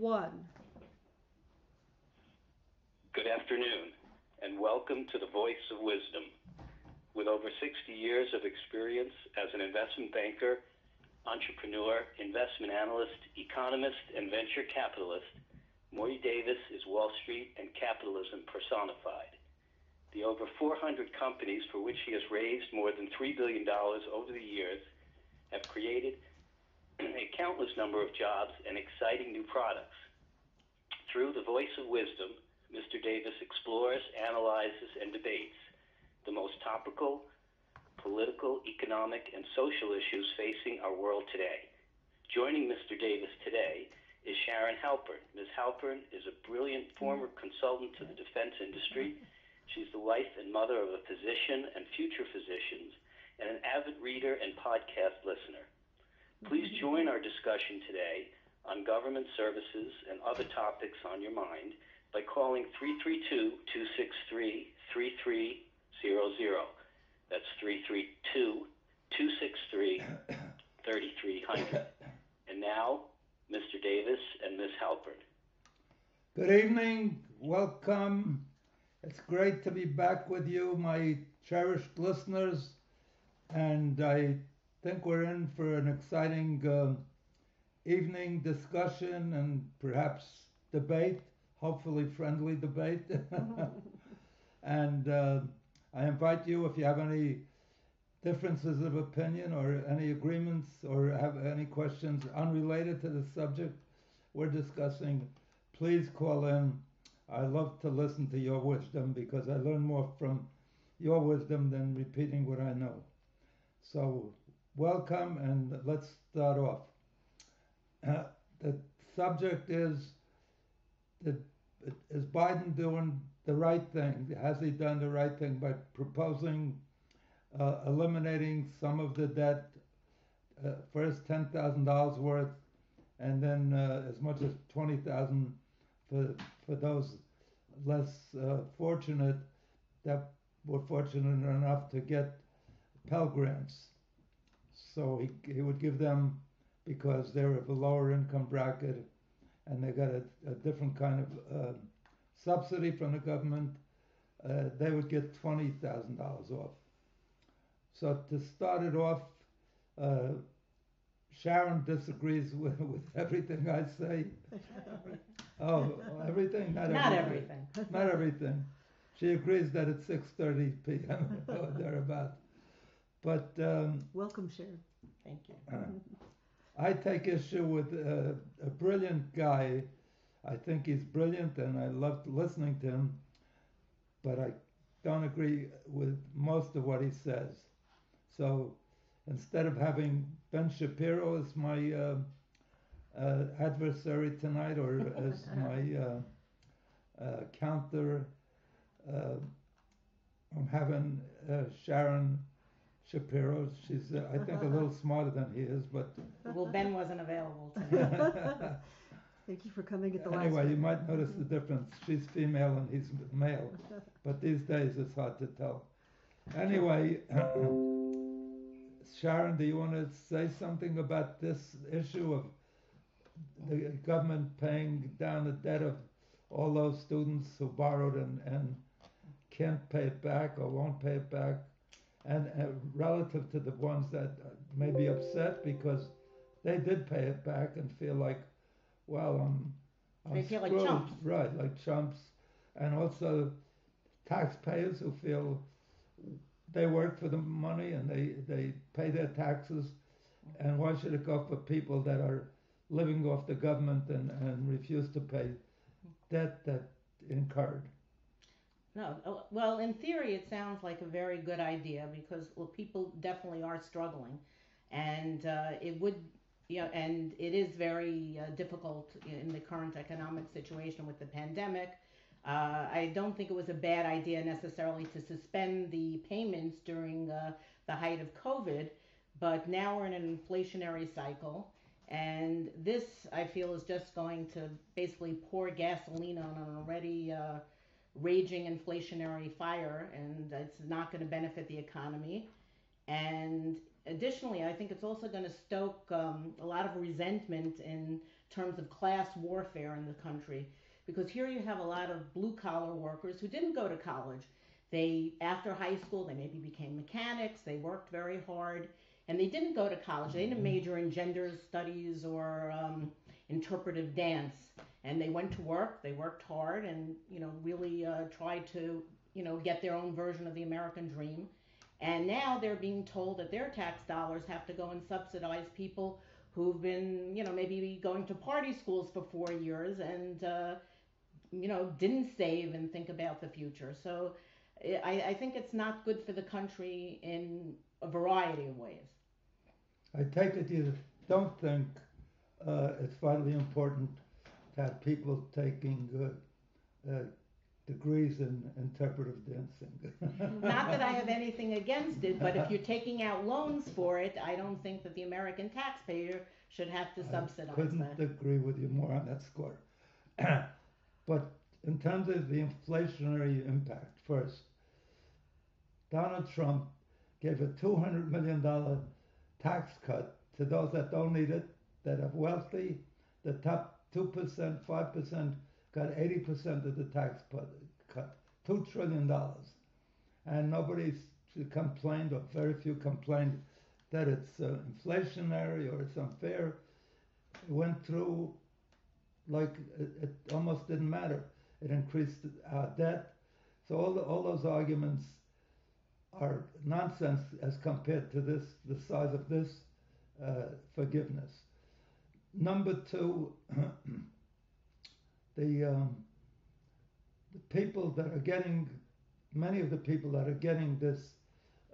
one. Good afternoon, and welcome to the Voice of Wisdom. With over 60 years of experience as an investment banker, entrepreneur, investment analyst, economist, and venture capitalist, Morty Davis is Wall Street and capitalism personified. The over 400 companies for which he has raised more than $3 billion over the years have created a countless number of jobs and exciting new products. Through the voice of wisdom, Mr. Davis explores, analyzes, and debates the most topical political, economic, and social issues facing our world today. Joining Mr. Davis today is Sharon Halpern. Ms. Halpern is a brilliant former consultant to the defense industry. She's the wife and mother of a physician and future physicians, and an avid reader and podcast listener. Please join our discussion today on government services and other topics on your mind by calling 332-263-3300. That's 332-263-3300. and now, Mr. Davis and Ms. Halpern. Good evening. Welcome. It's great to be back with you, my cherished listeners. And I think we're in for an exciting uh, evening discussion and perhaps debate hopefully friendly debate. and uh, I invite you, if you have any differences of opinion or any agreements or have any questions unrelated to the subject we're discussing, please call in. I love to listen to your wisdom because I learn more from your wisdom than repeating what I know. So, welcome and let's start off. Uh, the subject is is Biden doing the right thing? Has he done the right thing by proposing uh, eliminating some of the debt, uh, first ten thousand dollars worth, and then uh, as much as twenty thousand for for those less uh, fortunate that were fortunate enough to get Pell grants. So he he would give them because they're of a lower income bracket and they got a, a different kind of uh, subsidy from the government, uh, they would get $20,000 off. So to start it off, uh, Sharon disagrees with, with everything I say. oh, everything? Not, Not everything. everything. Not everything. She agrees that it's 6:30 p.m. or thereabout. But um, welcome, Sharon. Thank you. Uh, I take issue with uh, a brilliant guy. I think he's brilliant and I love listening to him, but I don't agree with most of what he says. So instead of having Ben Shapiro as my uh, uh, adversary tonight or as my uh, uh, counter, uh, I'm having Sharon Shapiro. She's, uh, I think, a little smarter than he is, but Well, Ben wasn't available Thank you for coming at the last. anyway, you might notice the difference. She's female and he's male, but these days it's hard to tell. Anyway, Sharon, do you want to say something about this issue of the government paying down the debt of all those students who borrowed and, and can't pay it back or won't pay it back? And uh, relative to the ones that may be upset because they did pay it back and feel like, well, I'm, I'm they feel screwed. like chumps, right? Like chumps, and also taxpayers who feel they work for the money and they they pay their taxes, and why should it go for people that are living off the government and, and refuse to pay debt that incurred? No, uh, well, in theory, it sounds like a very good idea because well, people definitely are struggling, and uh, it would, you know, and it is very uh, difficult in the current economic situation with the pandemic. Uh, I don't think it was a bad idea necessarily to suspend the payments during uh, the height of COVID, but now we're in an inflationary cycle. And this, I feel, is just going to basically pour gasoline on an already uh, raging inflationary fire, and it's not going to benefit the economy. And additionally, I think it's also going to stoke um, a lot of resentment in terms of class warfare in the country because here you have a lot of blue collar workers who didn't go to college. They after high school they maybe became mechanics, they worked very hard and they didn't go to college. They didn't major in gender studies or um, interpretive dance and they went to work, they worked hard and you know really uh, tried to you know get their own version of the American dream. And now they're being told that their tax dollars have to go and subsidize people who've been, you know, maybe going to party schools for four years and, uh, you know, didn't save and think about the future. So I, I think it's not good for the country in a variety of ways. I take it you don't think uh, it's vitally important have people taking uh, uh, degrees in interpretive dancing. Not that I have anything against it, but if you're taking out loans for it, I don't think that the American taxpayer should have to subsidize I couldn't that. agree with you more on that score. but in terms of the inflationary impact, first, Donald Trump gave a $200 million tax cut to those that don't need it, that are wealthy. The top 2%, 5% got 80% of the tax cut, $2 trillion. And nobody complained, or very few complained, that it's uh, inflationary or it's unfair. It went through like it, it, almost didn't matter. It increased our debt. So all, the, all those arguments are nonsense as compared to this, the size of this uh, forgiveness. Number two, the um, the people that are getting, many of the people that are getting this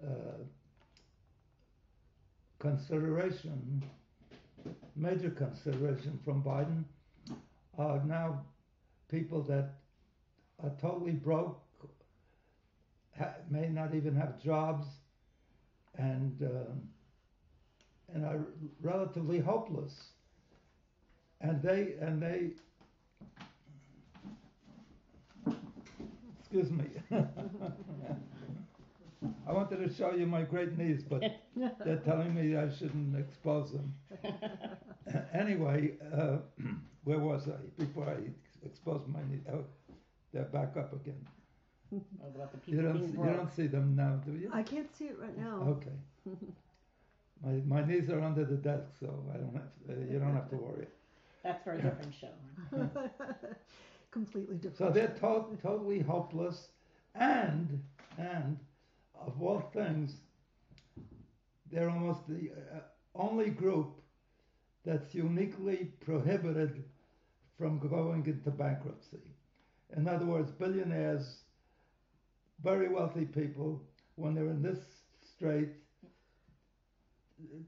uh, consideration, major consideration from Biden, are now people that are totally broke, ha- may not even have jobs, and um, and are relatively hopeless. And they and they excuse me. I wanted to show you my great knees, but they're telling me I shouldn't expose them. anyway, uh, where was I before I exposed my knees? Oh, they're back up again. About the You don't, see, you don't see them now, do you? I can't see it right now. Okay. My, my knees are under the desk, so I don't have. Uh, you don't have to worry. That's for a different show. Completely different. So they're to- totally hopeless, and and of all things, they're almost the uh, only group that's uniquely prohibited from going into bankruptcy. In other words, billionaires, very wealthy people, when they're in this strait,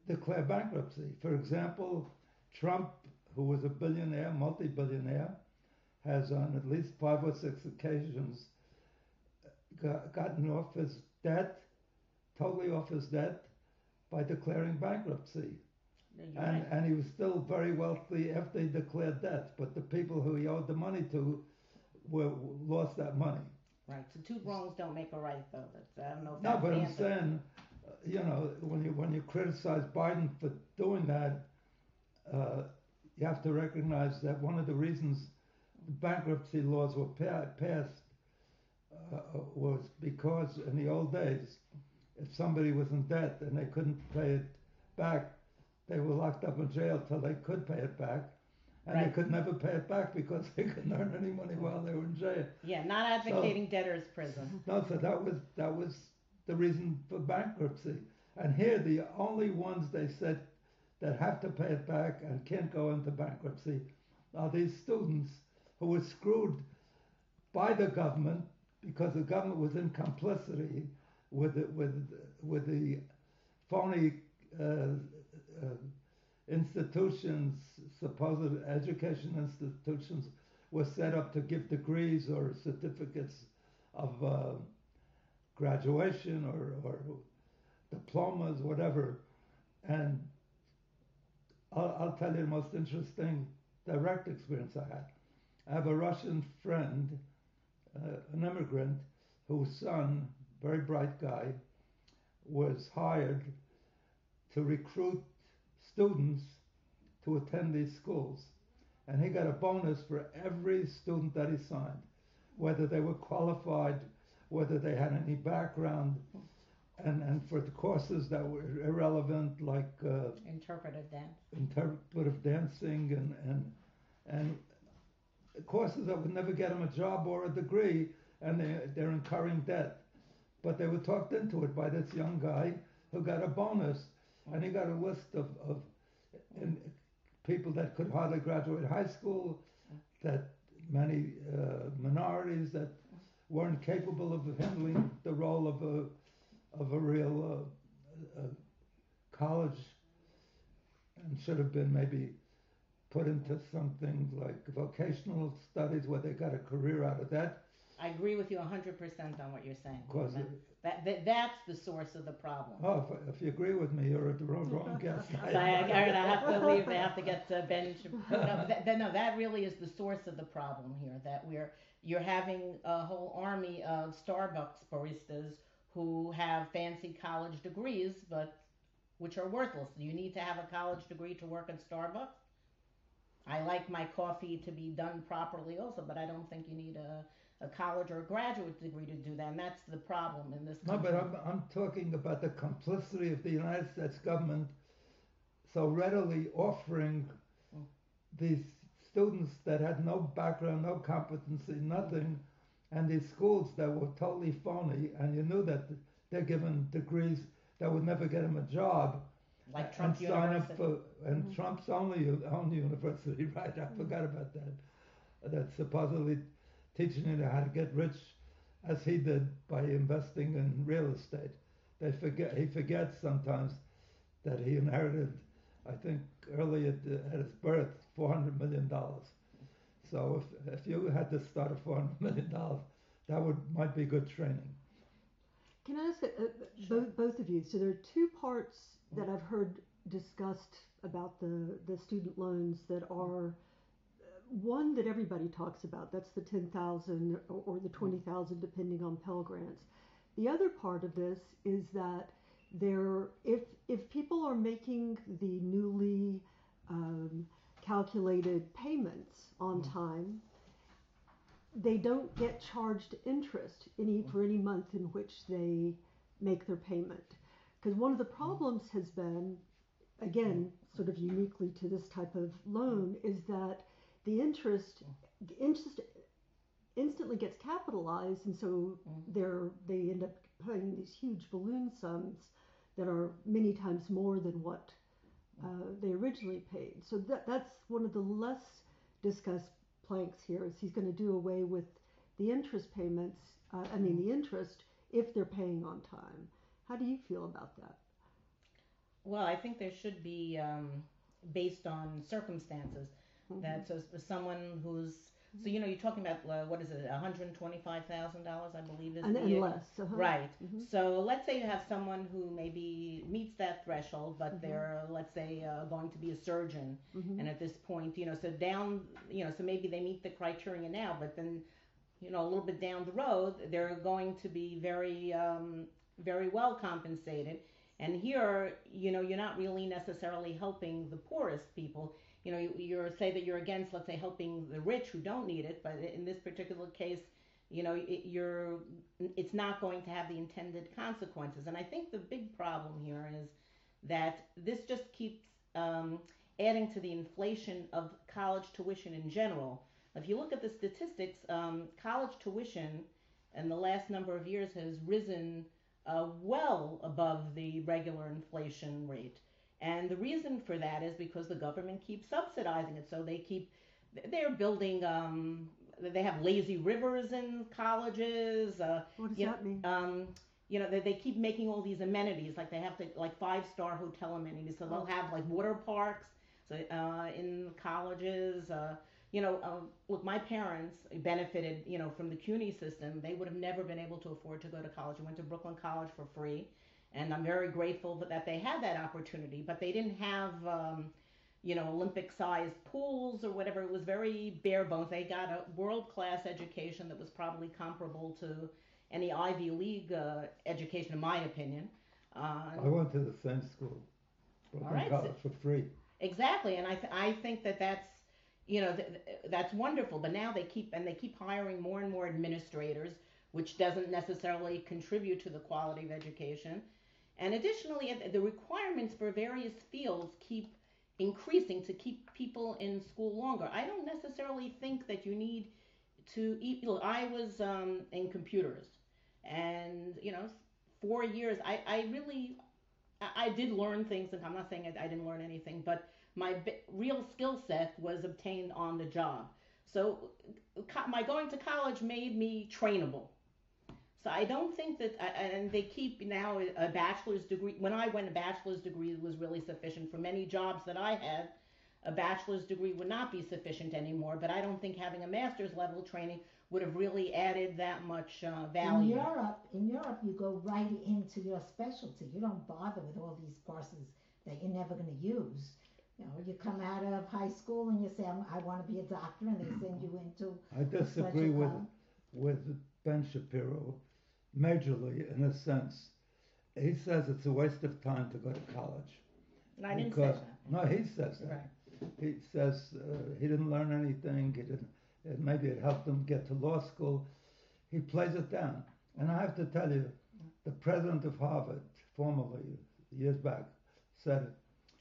declare bankruptcy. For example, Trump, who was a billionaire, multi-billionaire, has on at least five or six occasions got, gotten off his debt, totally off his debt, by declaring bankruptcy. And, right. and he was still very wealthy after he declared debt, but the people who he owed the money to were, lost that money. Right. So two wrongs don't make a right, though. That's, I don't know if No, that's but I'm saying, uh, you know, when you when you criticize Biden for doing that, uh, you have to recognize that one of the reasons bankruptcy laws were pa- passed uh, was because in the old days, if somebody was in debt and they couldn't pay it back, they were locked up in jail till they could pay it back. And they could never pay it back because they couldn't earn any money while they were in jail. Yeah, not advocating debtor's prison. No, so that was that was the reason for bankruptcy. And here, the only ones they said that have to pay it back and can't go into bankruptcy are these students who were screwed by the government because the government was in complicity with the, with with the phony uh, uh, institutions, supposed education institutions, were set up to give degrees or certificates of uh, graduation or, or diplomas, whatever. And I'll, I'll tell you the most interesting direct experience I had. I have a Russian friend, uh, an immigrant, whose son, very bright guy, was hired to recruit students to attend these schools. and he got a bonus for every student that he signed, whether they were qualified, whether they had any background, and, and for the courses that were irrelevant, like uh, Interpretive dance. interpretive dancing and, and, and courses that would never get them a job or a degree, and they, they're incurring debt. But they were talked into it by this young guy who got a bonus, and he got a list of, of people that could hardly graduate high school, that many uh, minorities that weren't capable of handling the role of a of a real uh, uh, college and should have been maybe put into something like vocational studies where they got a career out of that. I agree with you 100% on what you're saying. Because That, that, that, that's the source of the problem. oh, if, if you agree with me, you're at the wrong, wrong guest. I, I, I have to leave. I have to get uh, Ben. No, that, that, no, that really is the source of the problem here. That we're you're having a whole army of Starbucks baristas who have fancy college degrees, but which are worthless. Do you need to have a college degree to work at Starbucks? I like my coffee to be done properly, also, but I don't think you need a, a college or a graduate degree to do that. And that's the problem in this country. No, but I'm, I'm talking about the complicity of the United States government so readily offering Mm. these students that had no background, no competency, nothing, and these schools that were totally phony, and you knew that they're given degrees that would never get them a job. like Trump and sign up University. for and mm-hmm. Trump's only own university, right? I mm-hmm. forgot about that. That's supposedly teaching you how to get rich, as he did by investing in real estate. They forget he forgets sometimes that he inherited, I think, early at, at his birth, four hundred million dollars. So if if you had to start four hundred million dollars, that would might be good training. Can I ask uh, uh, Sure. both both of you? So there are two parts that I've heard discussed about the the student loans that are uh, one that everybody talks about. That's the ten thousand or, or the twenty thousand, depending on Pell grants. The other part of this is that there, if if people are making the newly um, calculated payments on mm. time, they don't get charged interest any mm. for any month in which they make their payment. Because one of the mm. problems has been, again, sort of uniquely to this type of loan, is that the interest, interest instantly gets capitalized, and so they're they end up paying these huge balloon sums that are many times more than what uh, they originally paid. So that that's one of the less discussed planks here is he's going to do away with the interest payments. Uh, I mean the interest if they're paying on time. How do you feel about that? Well, I think there should be um, based on circumstances. That so so someone who's so you know you're talking about uh, what is it, one hundred twenty-five thousand dollars, I believe is and, the and less, uh-huh. right. Mhm. So let's say you have someone who maybe meets that threshold, but Mhm. they're let's say uh, going to be a surgeon, Mhm. and at this point, you know, so down, you know, so maybe they meet the criteria now, but then, you know, a little bit down the road, they're going to be very, um, very well compensated. And here, you know, you're not really necessarily helping the poorest people. You know, you, you're say that you're against, let's say, helping the rich who don't need it, but in this particular case, you know, it, you're, it's not going to have the intended consequences. And I think the big problem here is that this just keeps um, adding to the inflation of college tuition in general. If you look at the statistics, um, college tuition in the last number of years has risen uh, well above the regular inflation rate. And the reason for that is because the government keeps subsidizing it. So they keep, they're building, um, they have lazy rivers in colleges. Uh, What does you know, that mean? um, you know, they, they keep making all these amenities, like they have to, like five star hotel amenities. So they'll Oh. have like water parks so, uh, in colleges. Uh, you know, uh, look, my parents benefited, you know, from the CUNY system. They would have never been able to afford to go to college. I went to Brooklyn College for free, and I'm very grateful that- they had that opportunity. But they didn't have, um, you know, Olympic-sized pools or whatever. It was very bare bones. They got a world-class education that was probably comparable to any Ivy League uh, education, in my opinion. Uh, I went to the same school, Brooklyn right, so- College, for free. Exactly, and I th- I think that that's you know, th- th- that's wonderful. But now they keep and they keep hiring more and more administrators, which doesn't necessarily contribute to the quality of education. And additionally, the requirements for various fields keep increasing to keep people in school longer. I don't necessarily think that you need to eat. Look, I was um, in computers, and you know, four years. I, I really, I, I did learn things, and I'm not saying I, I didn't learn anything, but my b- real skill set was obtained on the job. So co- my going to college made me trainable. So I don't think that, and they keep now a bachelor's degree. When I went, a bachelor's degree was really sufficient for many jobs that I had. A bachelor's degree would not be sufficient anymore, but I don't think having a master's level training would have really added that much uh, In value. Europe, in Europe, you go right into your specialty. You don't bother with all these courses that you're never going to use. You know, you come out of high school and you say, I'm, want to be a doctor, and they send you into. I disagree with college. with Ben Shapiro majorly in a sense. He says it's a waste of time to go to college. And I didn't say that. No, he says that. Right. He says uh, he didn't learn anything. He didn't. It, maybe it helped him get to law school. He plays it down. And I have to tell you, the president of Harvard, formerly years back, said,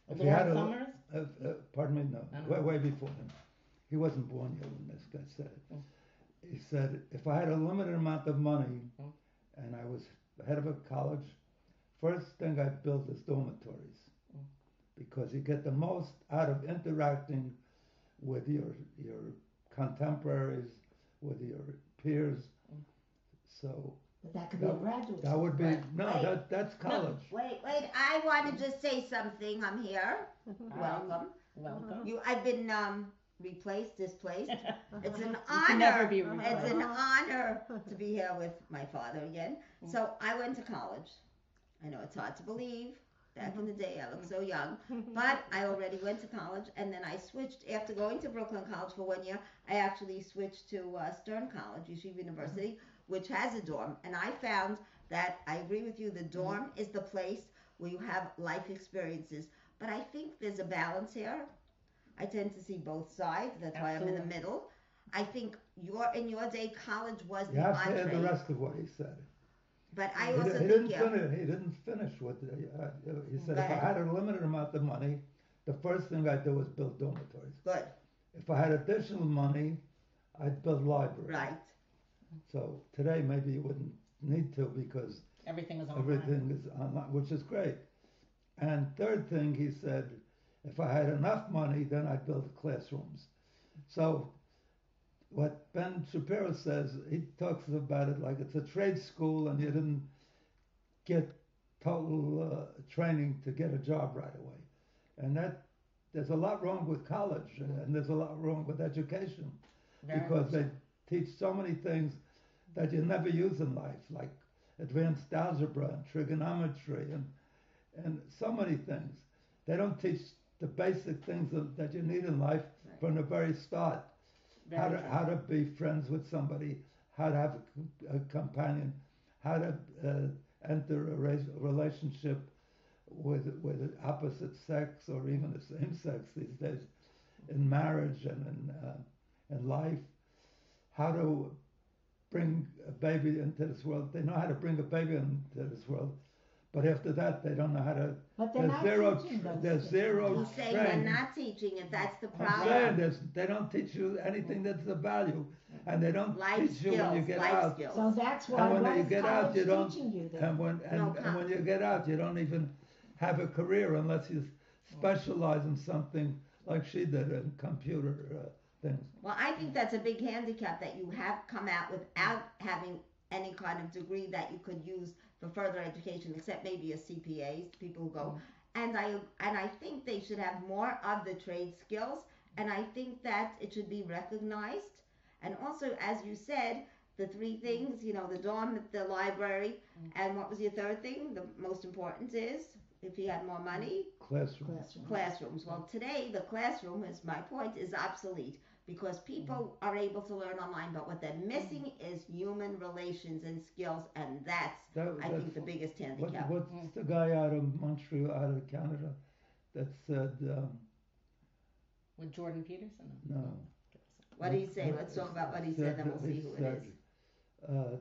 if you had a, Summers? uh, uh, pardon me, no, way, way before him. He wasn't born yet when this guy said it. Mm. He said, if I had a limited amount of money Mm. And I was head of a college, first thing I built build is dormitories because you get the most out of interacting with your your contemporaries, with your peers. So But that could be a graduate. that would be Right. no, Wait. that that's college. Wait, wait, I want to just say something. I'm here. Welcome. Welcome. You, I've been um, replaced, displaced. Uh-huh. It's an You can never honor. be It's an uh-huh. honor to be here with my father again. So I went to college. I know it's hard to believe. Back in the day, I looked so young. But I already went to college, and then I switched after going to Brooklyn College for one year. I actually switched to uh, Stern College, Yeshiva University, uh-huh. which has a dorm, and I found that I agree with you. The mm-hmm. dorm is the place where you have life experiences. But I think there's a balance here. I tend to see both sides. That's why I'm in the middle. I think your in your day, college was You the have to hear entree. the rest of what he said. But I he, also di- he think didn't yeah, finish. He didn't finish with. The, uh, he said, Go if I had a limited amount of money, the first thing I'd do was build dormitories. good, If I had additional money, I'd build libraries. right. So today maybe you wouldn't need to because Everything is online. everything is online, which is great. And third thing, he said, if I had enough money, then I'd build classrooms. So what Ben Shapiro says, he talks about it like it's a trade school and you didn't get total uh, training to get a job right away. And that there's a lot wrong with college and there's a lot wrong with education Very because they teach so many things that you never use in life, like advanced algebra and trigonometry and and so many things. They don't teach the basic things that, that you need in life Right. from the very start. Very how to true. how to be friends with somebody, how to have a, a companion, how to uh, enter a relationship with with the opposite sex or even the same sex these days, in marriage and in uh, in life. How to bring a baby into this world. They know how to bring a baby into this world, but after that they don't know how to. But they're There's not zero teaching tr- those there's things. zero He's saying training. we're not teaching it. That's the I'm saying problem. they don't teach you anything that's of value, and they don't Life teach you when you skills, get life out. skills. So that's why And when what you is get out, you don't- teaching you then? And when and, No, and when you get out, you don't even have a career unless you specialize in something like she did in computer uh, things. Well, I think that's a big handicap that you have come out without having any kind of degree that you could use for further education, except maybe a CPA, people who go. Mm-hmm. And I and I think they should have more of the trade skills, and I think that it should be recognized. And also, as you said, the three mm-hmm. things, you know, the dorm, the library, mm-hmm. and what was your third thing? The most important is if you had more money, Classroom. Classroom. classrooms. Well, today the classroom is my point is obsolete because people are able to learn online, but what they're missing is human relations and skills, and that's That, I think the biggest what, handicap. what's the guy out of Montreal, out of Canada, that said um, With Jordan Peterson? No. What did he say? Let's talk about what he said, then we'll see who it is. Uh,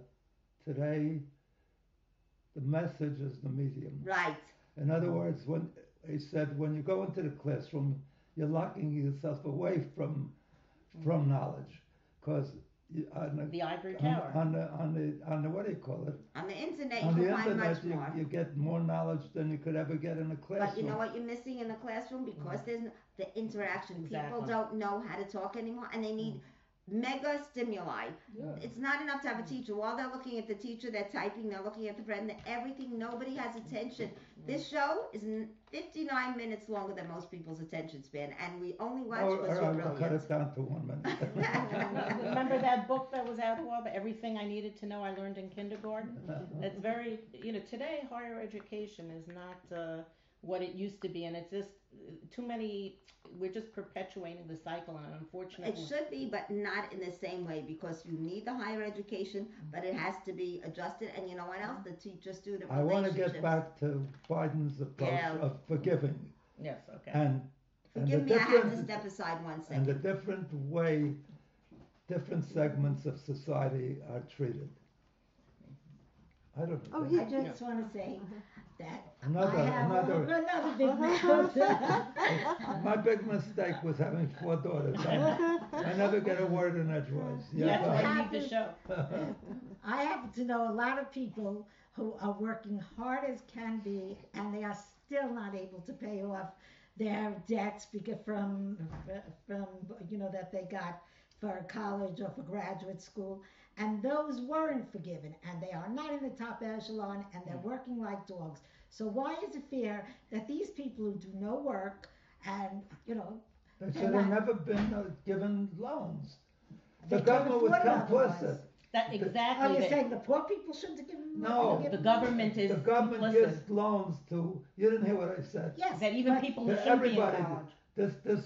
today, the message is the medium. Right. In other words, when he said, when you go into the classroom, you're locking yourself away from from mm-hmm. knowledge, because on the, The Ivory on, Tower. on the on the on the what do you call it? On the internet, on you the internet, you, you get more knowledge than you could ever get in a classroom. But you know what you're missing in the classroom because mm. there's the interaction. People don't know how to talk anymore, and they need mm. Mega stimuli. Yeah. It's not enough to have a teacher. While they're looking at the teacher, they're typing, they're looking at the friend, everything. Nobody has attention. This show is 59 minutes longer than most people's attention span, and we only watch Oh, because all you're right, I'll cut it down to one minute. Remember that book that was out a while, the Everything I Needed to Know I Learned in Kindergarten? It's very, you know, today higher education is not uh, what it used to be, and it's just uh, too many. We're just perpetuating the cycle, and unfortunately, It should be, but not in the same way because you need the higher education, but it has to be adjusted. And you know what else? The teacher student I want to get back to Biden's approach Yeah. of forgiving yes, okay. and and Forgive the me, I have to step aside one and the different way different segments of society are treated. I don't Oh, know. I did. just want to say that Another I have another another big mouth. my big mistake was having four daughters. I, I never get a word in edgewise. That's Yeah, why I need the show. I happen to know a lot of people who are working hard as can be, and they are still not able to pay off their debts because from from you know that they got for college or for graduate school, and those weren't forgiven, and they are not in the top echelon, and they're working like dogs. So why is it fair that these people who do no work and you know they should have never been uh, given loans. The government was afford complicit. That Oh, exactly. you're the- saying the poor people shouldn't have given loans? No. given The government is The government complicit. gives loans to. You didn't hear what I said. Yes, that even but- people who shouldn't be in everybody. This this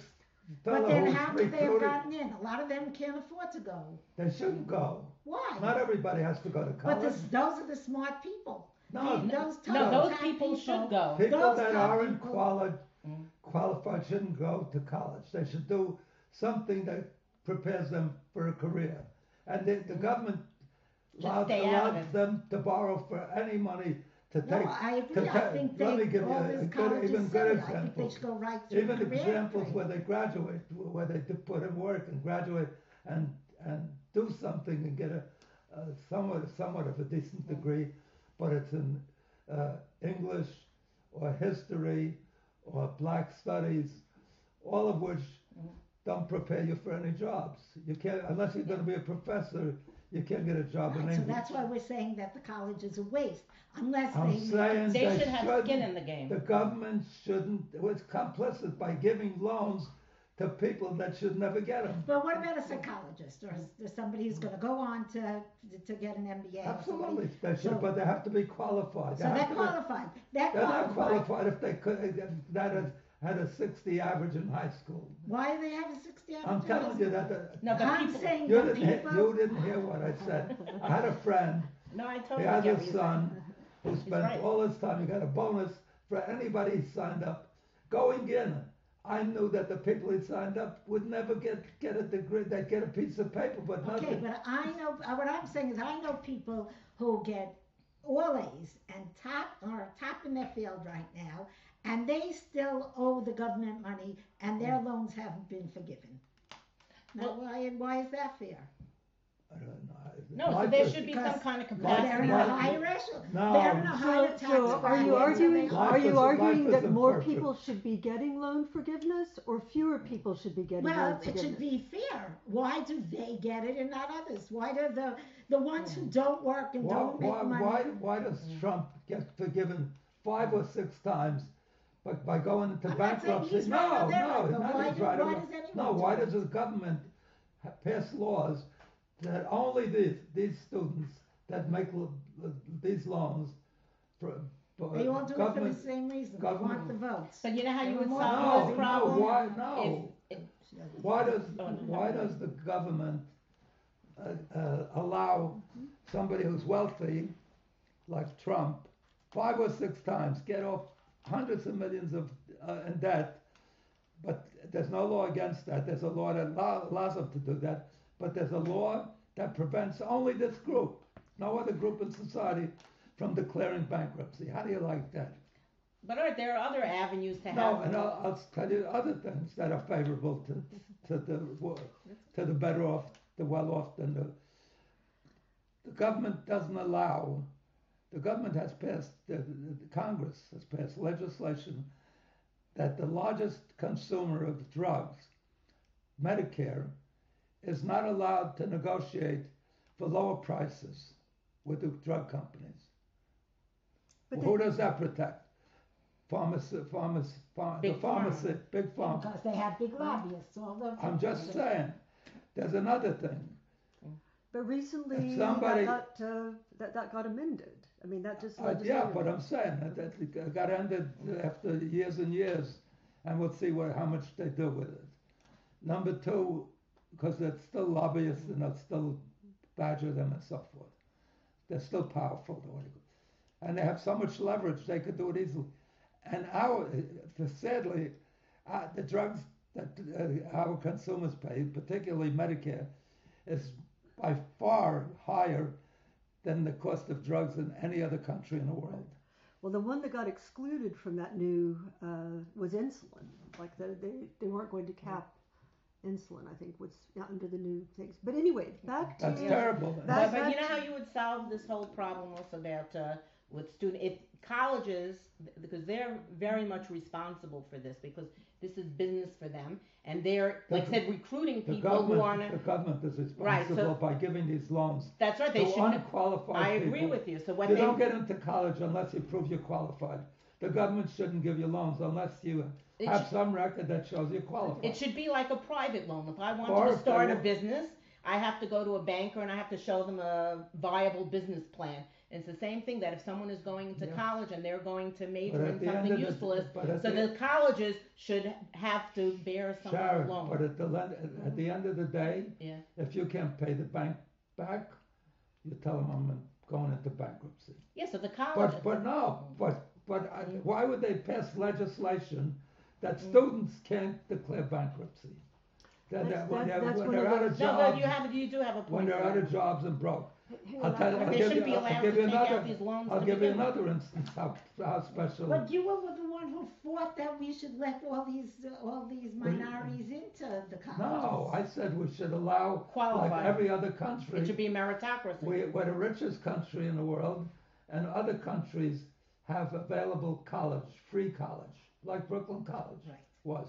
But then who's how could they have gotten in? A lot of them can't afford to go. they shouldn't go. Why? Not everybody has to go to college. but this, those are the smart people. no, The- those No, those top people should go. people those that aren't people- quali- Mm. qualified shouldn't go to college. They should do something that prepares them for a career. And the, the government Just allows, stay out of allows it. them to borrow for any money to No, take. I agree. to I ta- think let they, me give you all a- this a good- even good silly. I think they example. should go right through Even examples training. where they graduate, where they put in work and graduate and and do something and get a, a somewhat somewhat of a decent degree, but it's in uh, English or history or Black studies, all of which don't prepare you for any jobs. You can't unless you're going to be a professor. You can't get a job in Right, so English. that's why we're saying that the college is a waste, unless I'm they. saying They they should have shouldn't- skin in the game. The government shouldn't, it was complicit by giving loans to people that should never get them. But what about a psychologist or, or somebody who's going to go on to to get an MBA? Absolutely, they should, So- but they have to be qualified. They so they're to be- qualified. They're They're not qualified. qualified if they could, that had, had a sixty average in high school. Why do they have a 60 average? I'm average? telling you that, the- No, but I'm people. saying you the didn't hear, people. you didn't hear what I said. I had a friend, No, I he totally has get a son who spent right. all his time, he got a bonus for anybody he signed up. Going in, I knew that the people he signed up would never get, get a degree, they'd get a piece of paper, but Okay, nothing. but I know, uh, what I'm saying is I know people who get all A's and top, are top in their field right now, and they still owe the government money and their loans haven't been forgiven. Now, why, why is that fair? I don't know. I- No, so there should be Because- some kind of Well, they're in capacity. a Why- higher echelon, No. they're in a higher So, tax so are you so arguing, they- Life are is- you life arguing that isn't more perfect. people should be getting loan forgiveness or fewer people should be getting loan Well, it should forgiveness? be fair. Why do they get it and not others? Why do the, the ones who don't work and Why, don't make why, money? why, why does mm. Trump get forgiven five or six times, but by going into I'm not saying bankruptcy? he's right No, or they're no, right, but not why he's do- right or why wrong. does anyone No, do why it? does the government ha- pass laws that only these, these students that make l- l- these loans for, for They all do it for the government? same reason. They want government- the votes. But you know how you would No, solve No, this no, problem? why, no. If, Why does, why does the government uh, uh, allow somebody who's wealthy, like Trump, five or six times, get off hundreds of millions of, uh, in debt, But there's no law against that. There's a law that allow- allows them to do that. But there's a law that prevents only this group, no other group in society, from declaring bankruptcy. How do you like that? But Art, there other avenues to No, have. and I'll, I'll tell you other things that are favorable to, to the, to the better off, the well off than the, the government doesn't allow, the government has passed, the the Congress has passed legislation that the largest consumer of drugs, Medicare, is not allowed to negotiate for lower prices with the drug companies. But Who does that protect? Pharmacy, pharmacy, pharma, the pharmacy, big pharma. Because they have big lobbyists, all the. I'm just saying, there's another thing. But recently, somebody- that, got, uh, that, that got amended. I mean, that just Uh, yeah, but I'm saying that, that got ended after years and years, and we'll see what, how much they do with it. Number two, because they're still lobbyists and they'll still badger them and so forth. They're still powerful, the and they have so much leverage they could do it easily. And our, sadly, uh, the drugs that uh, our consumers pay, particularly Medicare, is by far higher than the cost of drugs in any other country in the world. Well, the one that got excluded from that new uh, was insulin. Like the, they, they weren't going to cap insulin. I think was under the new things. But anyway, back to That's terrible. That- But, but you know how you would solve this whole problem also about uh, with student if colleges because they're very much responsible for this because this is business for them and they're The- like I said recruiting people who are government, the government is Right, so- responsible by giving these loans that's right they to should unqualified I agree people. with you so what You they don't get into college unless you prove you're qualified. The government shouldn't give you loans unless you it have should- some record that shows you're qualified. It should be like a private loan. If I want Or to start a business, I have to go to a banker and I have to show them a viable business plan. It's the same thing that if someone is going to Yeah. college and they're going to major in something useless, the- useful, is but at so the- the colleges should have to bear some of Sharon, the loan. but at the, at- the end of the day, Yeah. if you can't pay the bank back, you tell them I'm going into bankruptcy. yeah, so the college. But, but no, but, but I- why would they pass legislation that Mm. students can't declare bankruptcy? That, That's- that when they're, that's when one they're of out those- of no, but jobs, you have you do have a point. when they're out of jobs and broke. Hang I'll on, tell you- I'll they give shouldn't you- be I'll allowed give to you take another- out these loans. I'll to give you begin with. another instance how, how special. But you were the one who fought that we should let all these, uh, all these minorities into the colleges. No, I said we should allow, like every other country. It country, should be a meritocracy. we, we're the richest country in the world, and other countries have available college, free college, like Brooklyn College Right. was.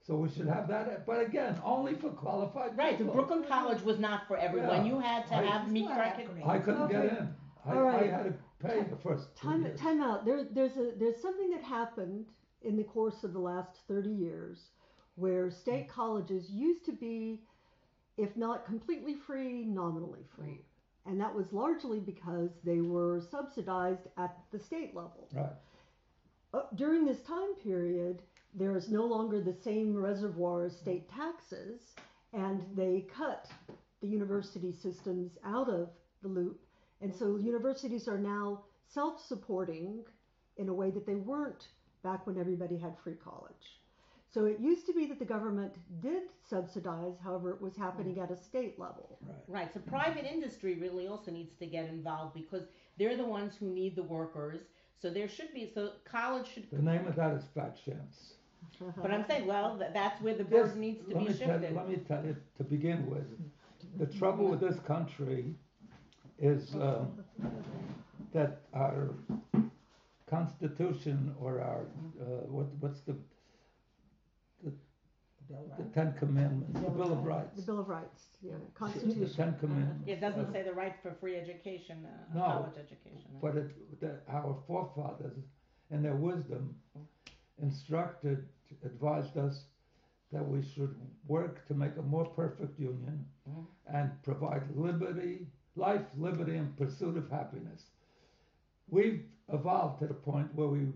So we should have that, but again, only for qualified right. The people. Brooklyn College was not for everyone. Yeah. You had to I- have meet Well, criteria. I couldn't get in. I, All right. I had to pay the first two Time, years. time out. There, there's a there's something that happened in the course of the last 30 years where state hmm. colleges used to be, if not completely free, nominally free. Hmm. And that was largely because they were subsidized at the state level. Right. Uh, during this time period, there is no longer the same reservoir of state taxes, and they cut the university systems out of the loop. And so universities are now self supporting in a way that they weren't back when everybody had free college. So it used to be that the government did subsidize, however, it was happening at a state level. Right. Right. So private industry really also needs to get involved because they're the ones who need the workers. So there should be so college should. The name of that is fat chance. But I'm saying, well, th- that's where the burden needs to let be me tell, shifted. let me tell you, to begin with, the trouble with this country is um, that our constitution or our, uh, what, what's the, the Ten Commandments, the Bill of Rights. The Bill of Rights, yeah, Constitution. The Ten Commandments. It doesn't say the right for free education, uh, No, college education. But it, the, our forefathers, in their wisdom, instructed, advised us that we should work to make a more perfect union Mhm. and provide liberty, life, liberty, and pursuit of happiness. We've evolved to the point where we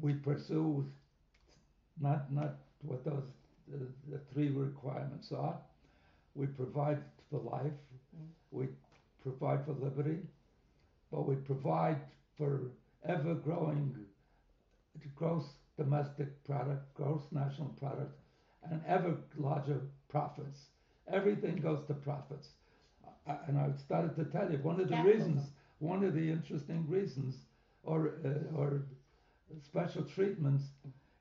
we pursue not not what those the, the three requirements are. We provide for life, we provide for liberty, but we provide for ever growing gross domestic product, gross national product, and ever larger profits. Everything goes to profits. I- And I started to tell you, one of the Capitalism. reasons, one of the interesting reasons, or, uh, or special treatments,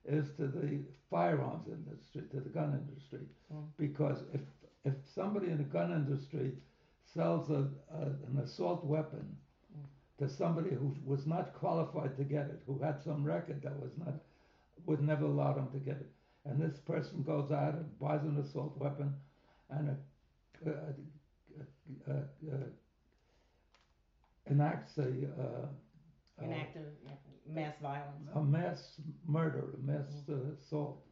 is to the firearms industry, to the gun industry. Mm. Because if, if somebody in the gun industry sells a, a, an assault weapon to somebody who was not qualified to get it, who had some record that was not, would never allow them to get it, and this person goes out and buys an assault weapon and uh, uh, uh, uh, enacts a, uh, An act of mass violence. a mass murder, a mass uh, assault.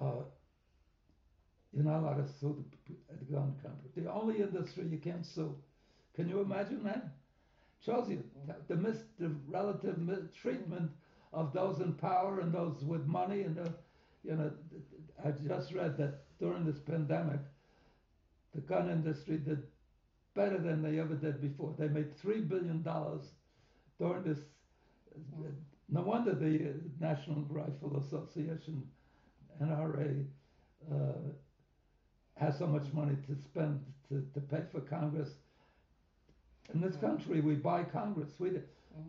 Uh, you're not allowed to sue the, the gun company. The only industry you can't sue. Can you imagine that? Shows you the, mis, the relative mistreatment of those in power and those with money. And the, you know, I just read that during this pandemic, the gun industry did better than they ever did before. They made three billion dollars during this. No wonder the uh, National Rifle Association, NRA, uh, has so much money to spend to, to pay for Congress. In this country, we buy Congress. We,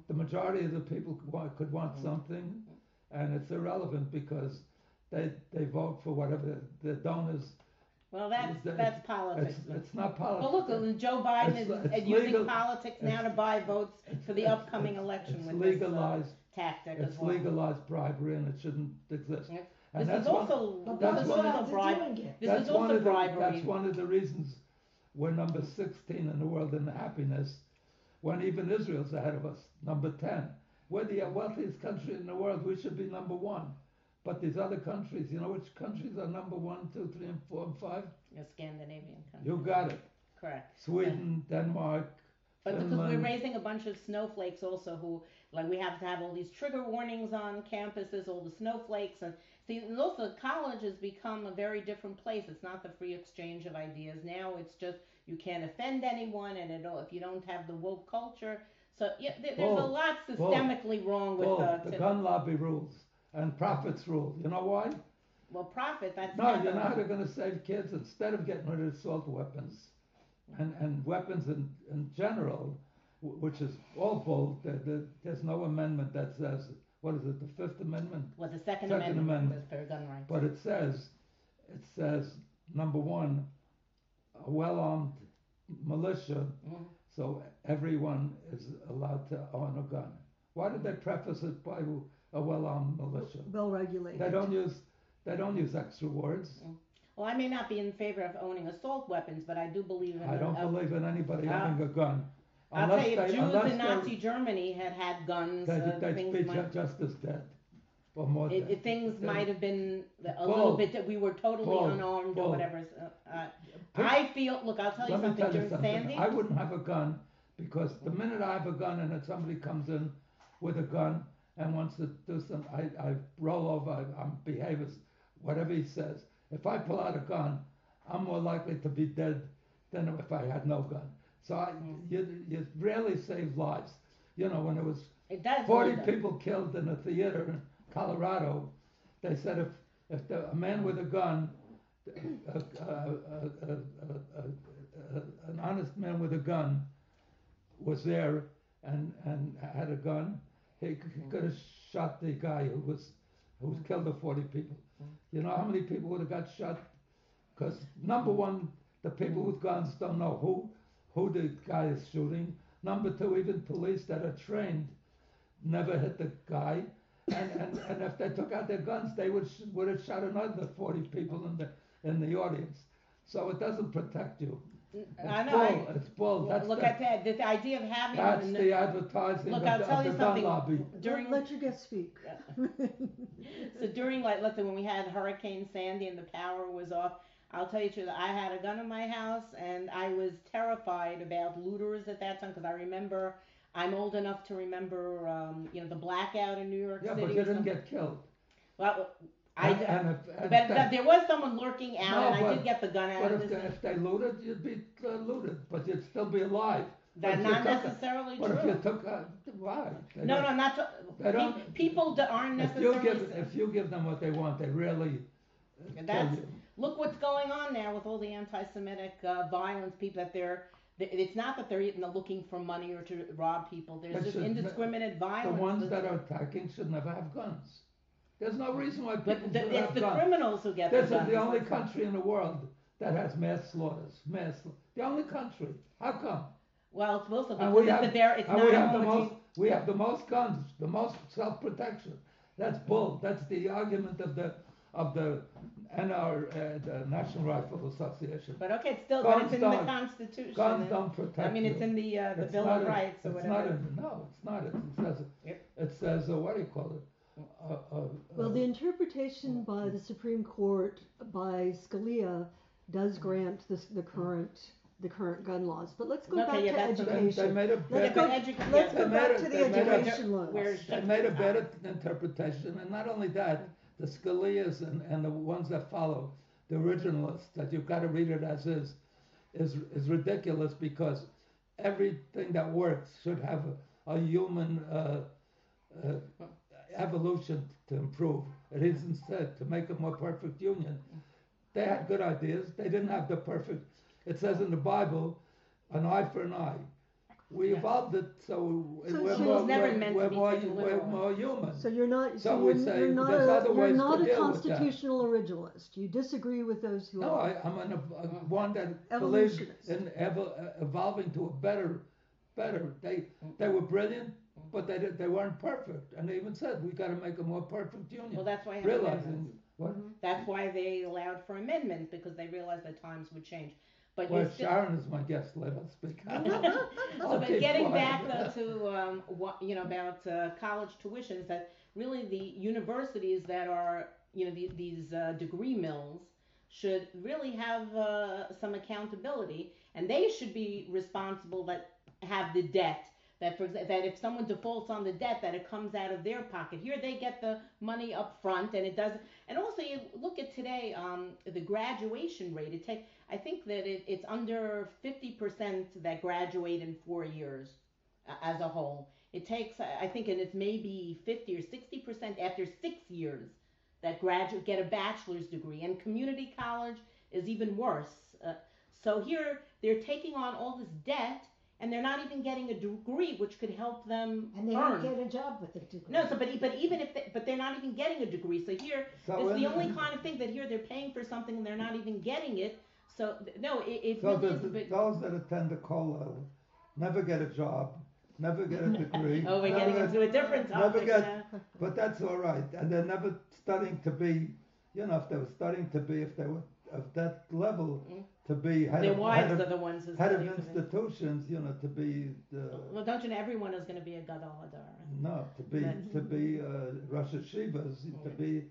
the majority of the people could want, could want something, and it's irrelevant because they they vote for whatever the donors. Well, that's It's- that's politics. It's, it's not politics. Well, look, Joe Biden It's- is, it's is using legal- politics now to buy votes for the upcoming it's- election It's with this uh, legalized. tactic It's well. legalized bribery, and it shouldn't exist. Yeah. And This that's is one- also But That's this is one also odds bribe. of doing it? This that's is one also of the, bribery. That's one of the reasons we're number 16 in the world in happiness, when even Israel's ahead of us, number 10. We're the wealthiest country in the world. We should be number one. But these other countries, you know which countries are number one, two, three, and four, and five? A Scandinavian country. You got it. Correct. Sweden, Denmark, But because we're raising a bunch of snowflakes also who like we have to have all these trigger warnings on campuses, all the snowflakes and see and also college has become a very different place. It's not the free exchange of ideas. Now it's just you can't offend anyone and it, all- if you don't have the woke culture. So yeah, there, there's a lot systemically wrong with Well, uh, the gun lobby rules and profits rule. You know why? well profit. That's No, you know how they're going to save kids instead of getting rid of assault weapons and, and weapons in, in general, which is awful. There, there, there's no amendment that says, what is it, the Fifth Amendment? What the Second, Second Amendment, is for gun rights. But it says, it says, number one, a well armed militia, Mhm. so everyone is allowed to own a gun. Why did they preface it by a well armed militia? Well regulated. They don't use they don't use extra words. Well, I may not be in favor of owning assault weapons, but I do believe in I don't a- believe in anybody Uh, having a gun. I'll tell you, they- Jews unless in Nazi Germany had had guns, They, uh, they'd things be might, just as dead, or more it, dead. things They- might have been a Bull. little bit that we were totally Bull. unarmed Bull. or whatever. Uh, uh, I feel. Look, I'll tell you Let me something. tell you During something. Sandy, I wouldn't have a gun because the minute I have a gun and then somebody comes in with a gun and wants to do something, I, I roll over, I, I'm behave as whatever he says. If I pull out a gun, I'm more likely to be dead than if I had no gun. So I, Mm-hmm. you, you rarely save lives. You know, when it was it 40 really- people killed in a theater in Colorado. They said if, if the, a man with a gun, a, a, a, an honest man with a gun was there and, and had a gun, he mm. could have shot the guy who was who was mm. killed the 40 people. Mm. You know how many people would have got shot? Because number one, the people with guns don't know who who the guy is shooting. Number two, even police that are trained never hit the guy. And, and, and if they took out their guns, they would, would have shot another 40 people in the, in the audience. So it doesn't protect you. It's I know. bull. I- it's bull. That's, look the, at that. The, the idea of having that's an- the advertising Look, of, I'll the, tell of you the something. lobby. during let, let your guest speak. So during like let's say when we had Hurricane Sandy and the power was off, I'll tell you the truth. I had a gun in my house and I was terrified about looters at that time because I remember I'm old enough to remember um, you know the blackout in New York Yeah, City. but you or didn't something. get killed. well. I, and, and if, and but, but there was someone lurking out, No, and I but- did get the gun out. but of if his- they, if they looted, you'd be uh, looted, but you'd still be alive. That's not necessarily But if true. you took, uh, why? They No, no, not to, they don't- people that aren't necessarily. If you give, if you give them what they want, they really uh, That's- Look what's going on now with all the anti-Semitic uh, violence. People that they're it's not that they're looking for money or to rob people. There's just indiscriminate The ones that are attacking should never have guns. There's no reason why but people the, should it's have the guns. criminals who get This the is guns. the only country in the world that has mass slaughters. Mass, sla- the only country. How come? Well, it's mostly And because we it's, have, there, it's and not we have the homogeneous. most, we have the most guns, the most self-protection. That's bull. That's the argument of the, of the NR, uh, the National Rifle Association. But okay, it's still, but it's in the don't- Constitution. Guns don't protect I mean, it's you. in the uh, the It's Bill not of in- Rights or it's whatever. not in, no, it's not. It says, Yep. it says, uh, what do you call it? Uh, uh, Well, uh, the interpretation by the Supreme Court by Scalia does grant this, the current the current gun laws. But let's go Okay, back yeah, to that's- they, they education. made a Let's better, go, but edu- let's go They back made to it- the they made it- education loans. Where's they made a better interpretation, and not only that, the Scalias and, and the ones that follow, the originalists, that you've got to read it as is, is, is ridiculous because everything that works should have a, a human uh, uh, evolution to improve. It is instead to make a more perfect union. They had good ideas. They didn't have the perfect. It says in the Bible, an eye for an eye. We Yeah. evolved it so, So- we're, more, never we're, meant we're more, we're more human. So you're not. Some So would you're, say you're not there's a, other you're ways to not a deal with that. constitutional originalist. You disagree with those who No, are. I, I'm an, ev- uh, one that believes Evolutionist. in evo- uh, evolving to a better, better. They they were brilliant, but they did, they weren't perfect, and they even said we got to make a more perfect union. Well, that's why I have realizing what? That's why they allowed for amendments because they realized that times would change. But Well, still. Sharon is my guest. Let us speak. so, but getting back though to um, what you know about uh, college tuitions, that really the universities that are you know the, these uh, degree mills should really have uh, some accountability, and they should be responsible that have the debt. That for that if someone defaults on the debt, that it comes out of their pocket. Here they get the money up front, and it doesn't. And also, you look at today, um, the graduation rate. It take I think that it, it's under 50% that graduate in four years uh, as a whole. It takes, I think, and it's maybe 50 or 60% after six years that graduate get a bachelor's degree. And community college is even worse. Uh, so here they're taking on all this debt and they're not even getting a degree which could help them And they earn. don't get a job with a degree. no, so but e- but even if they, but they're not even getting a degree. So here So it's the only kind of thing that here they're paying for something and they're not even getting it. So no, it, it So really the, is the, big. those that attend the Kollel never get a job, never get a degree. Oh, we're never getting get- into a different never get- now. But that's all right, and they're never studying to be, you know, if they were studying to be, if they were of that level, Mm. To be head Their of, wives head are the ones who's head of studying to be- institutions, you know, to be the, Well, don't you know everyone is going to be a gadol hadar? no, to be to be uh, Rosh Yeshivas, to be,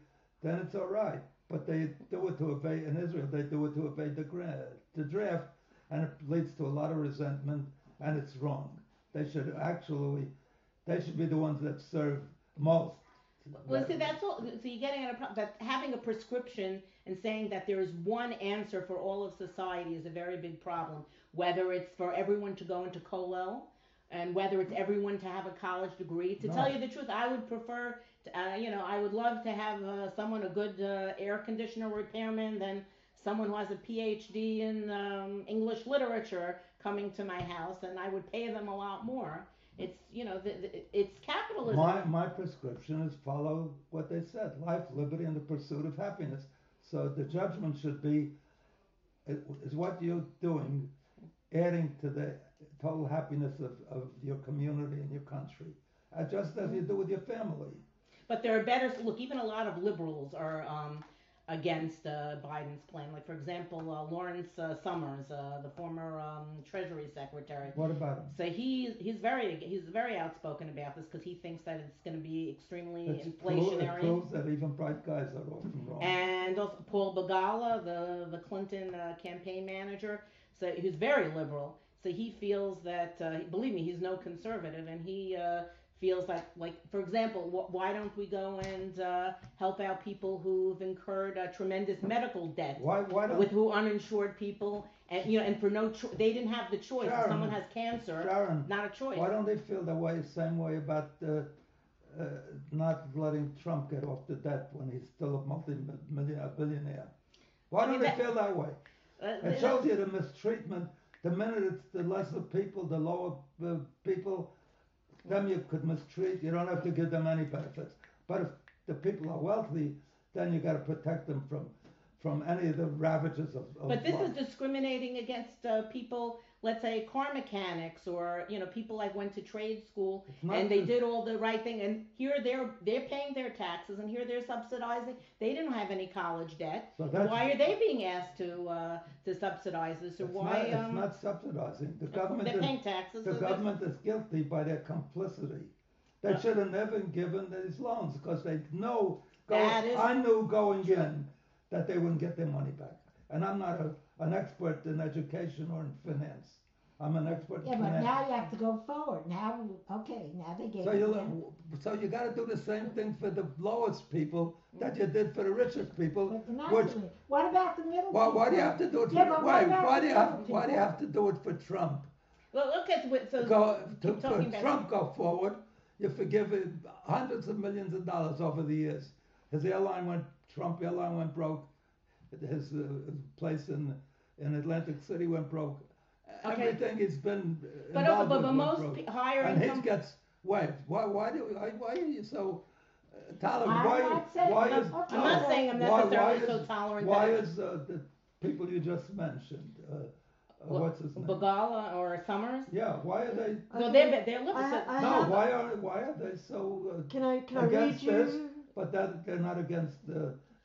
then it's all right. But they do it to evade in Israel. They do it to evade the gra- the draft, and it leads to a lot of resentment, and it's wrong. They should actually, they should be the ones that serve most. Well, see, that's all. So you're getting at a problem that having a prescription and saying that there is one answer for all of society is a very big problem. Whether it's for everyone to go into Kollel, and whether it's everyone to have a college degree. To No. tell you the truth, I would prefer, to, uh, you know, I would love to have uh, someone a good uh, air conditioner repairman than someone who has a PhD in um, English literature coming to my house, and I would pay them a lot more. It's you know, the, the, it's capitalism. My, my prescription is follow what they said life, liberty, and the pursuit of happiness. So the judgment should be is what you're doing adding to the total happiness of, of your community and your country, uh, just as you do with your family. But there are better. Look, even a lot of liberals are um, against uh, Biden's plan. Like, for example, uh, Lawrence uh, Summers, uh, the former um, Treasury Secretary. What about him? So he he's very he's very outspoken about this because he thinks that it's going to be extremely It's pro- it inflationary. proves that even bright guys are often wrong. And also Paul Begala, the the Clinton uh, campaign manager, so he's very liberal. So he feels that, uh, believe me, he's no conservative, and he uh, feels like, like for example, wh- why don't we go and uh, help out people who've incurred uh, tremendous medical debt why? Why don't? with who uninsured people and you know, and for no, cho- they didn't have the choice. If someone has cancer, Sharon, not a choice. why don't they feel the way, same way about uh, uh, not letting Trump get off the debt when he's still a multi-millionaire billionaire? Why I don't mean, they that- feel that way? Uh, It shows you the mistreatment. The minute it's the lesser people, the lower uh, people, them you could mistreat. You don't have to give them any benefits. But if the people are wealthy, then you got to protect them from from any of the ravages of. of But this life. is discriminating against uh, people, let's say car mechanics or you know people like went to trade school and they did all the right thing and here they're they're paying their taxes and here they're subsidizing. They didn't have any college debt. So that's, Why are they being asked to uh, to subsidize this or why? not, it's um, not subsidizing. The government they're is, paying taxes. the so government is guilty by their complicity. They Uh, should have never given these loans because they know. Going, is- I knew going in that they wouldn't get their money back. And I'm not a, an expert in education or in finance. I'm an expert in Yeah, but finance. now you have to go forward. Now, okay, now they gave so it you them. so you got to do the same thing for the lowest people that you did for the richest people. But Which. What about the middle why, why do you have to do it for Yeah, why, why do you have middle why do you have to do it for Trump? Well, look at what so go to for Trump go forward, you forgive him hundreds of millions of dollars over the years. His airline went Trump airline went broke. His uh, place in in Atlantic City went broke. Okay. Everything he's been but also involved but, with but most broke. pe- higher and his income gets waived. Why why do why, why are you so uh, tolerant? I'm why not saying- why I'm is not- I'm not saying I'm why- why necessarily is- so tolerant Why that is uh, the people you just mentioned? Uh, uh, What, what's his name? Begala or Summers. Yeah, why are they? No, they're they're look. I, I No, have, why are why are they so? Uh, Can I can I read against you? this? but that they're not against